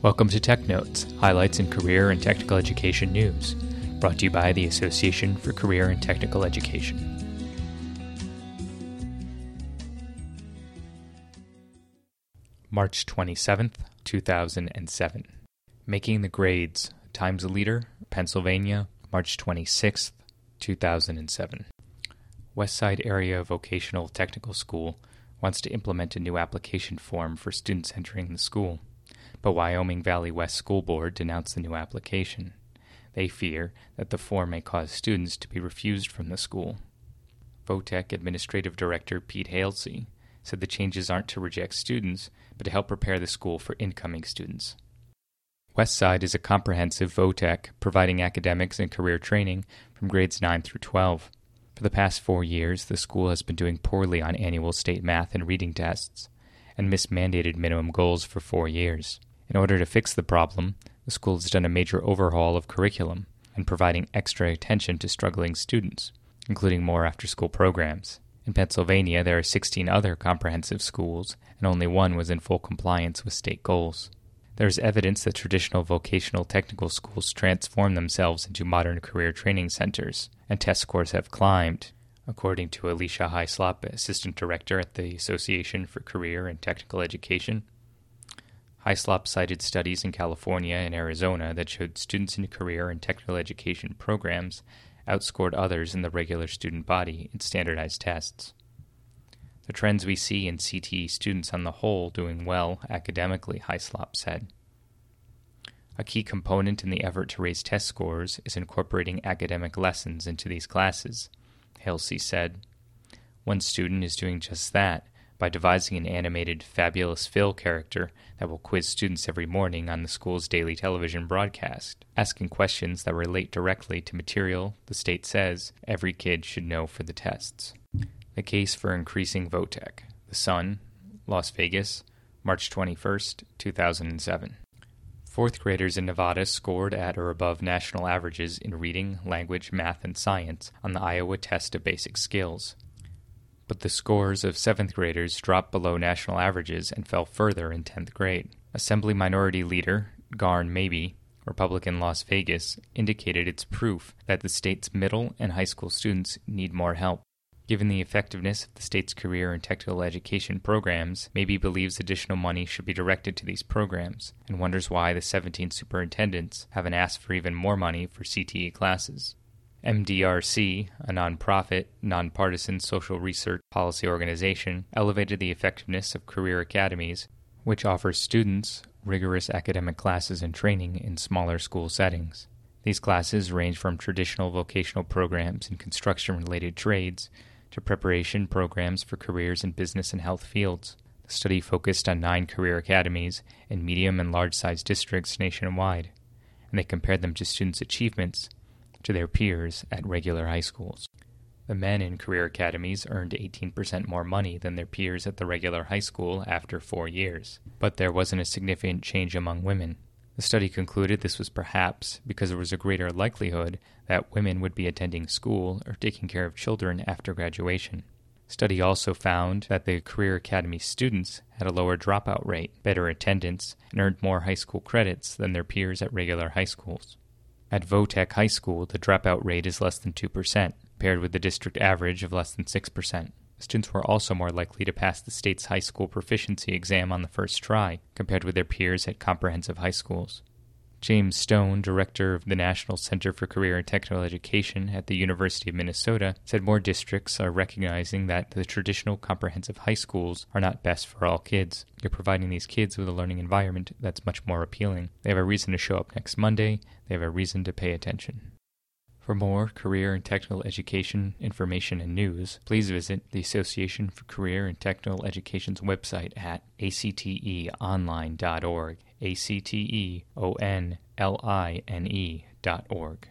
Welcome to Tech Notes, highlights in career and technical education news, brought to you by the Association for Career and Technical Education. March 27th, 2007. Making the Grades, Times Leader, Pennsylvania, March 26th, 2007. Westside Area Vocational Technical School wants to implement a new application form for students entering the school but Wyoming Valley West School Board denounced the new application. They fear that the form may cause students to be refused from the school. Votech Administrative Director Pete Halsey said the changes aren't to reject students, but to help prepare the school for incoming students. Westside is a comprehensive Votech providing academics and career training from grades 9 through 12. For the past four years, the school has been doing poorly on annual state math and reading tests and missed mandated minimum goals for four years. In order to fix the problem, the school has done a major overhaul of curriculum and providing extra attention to struggling students, including more after school programs. In Pennsylvania, there are 16 other comprehensive schools, and only one was in full compliance with state goals. There is evidence that traditional vocational technical schools transform themselves into modern career training centers, and test scores have climbed, according to Alicia Hyslop, Assistant Director at the Association for Career and Technical Education. Hyslop cited studies in California and Arizona that showed students in career and technical education programs outscored others in the regular student body in standardized tests. The trends we see in CTE students on the whole doing well academically, Hyslop said. A key component in the effort to raise test scores is incorporating academic lessons into these classes, Halsey said. One student is doing just that by devising an animated Fabulous Phil character that will quiz students every morning on the school's daily television broadcast, asking questions that relate directly to material the state says every kid should know for the tests. The case for increasing Votech. The Sun, Las Vegas, March 21, 2007. Fourth graders in Nevada scored at or above national averages in reading, language, math, and science on the Iowa Test of Basic Skills but the scores of seventh graders dropped below national averages and fell further in 10th grade. Assembly Minority Leader Garn Mabey, Republican Las Vegas, indicated it's proof that the state's middle and high school students need more help. Given the effectiveness of the state's career and technical education programs, Mabey believes additional money should be directed to these programs and wonders why the 17 superintendents haven't asked for even more money for CTE classes. MDRC, a nonprofit, nonpartisan social research policy organization, elevated the effectiveness of career academies, which offer students rigorous academic classes and training in smaller school settings. These classes range from traditional vocational programs in construction related trades to preparation programs for careers in business and health fields. The study focused on nine career academies in medium and large sized districts nationwide, and they compared them to students' achievements to their peers at regular high schools. The men in career academies earned 18% more money than their peers at the regular high school after four years, but there wasn't a significant change among women. The study concluded this was perhaps because there was a greater likelihood that women would be attending school or taking care of children after graduation. Study also found that the Career Academy students had a lower dropout rate, better attendance, and earned more high school credits than their peers at regular high schools. At Votech High School, the dropout rate is less than 2%, paired with the district average of less than 6%. Students were also more likely to pass the state's high school proficiency exam on the first try, compared with their peers at comprehensive high schools. James Stone, director of the National Center for Career and Technical Education at the University of Minnesota, said more districts are recognizing that the traditional comprehensive high schools are not best for all kids. You're providing these kids with a learning environment that's much more appealing. They have a reason to show up next Monday, they have a reason to pay attention. For more career and technical education information and news, please visit the Association for Career and Technical Education's website at acteonline.org, A C T E O N L I N E dot org.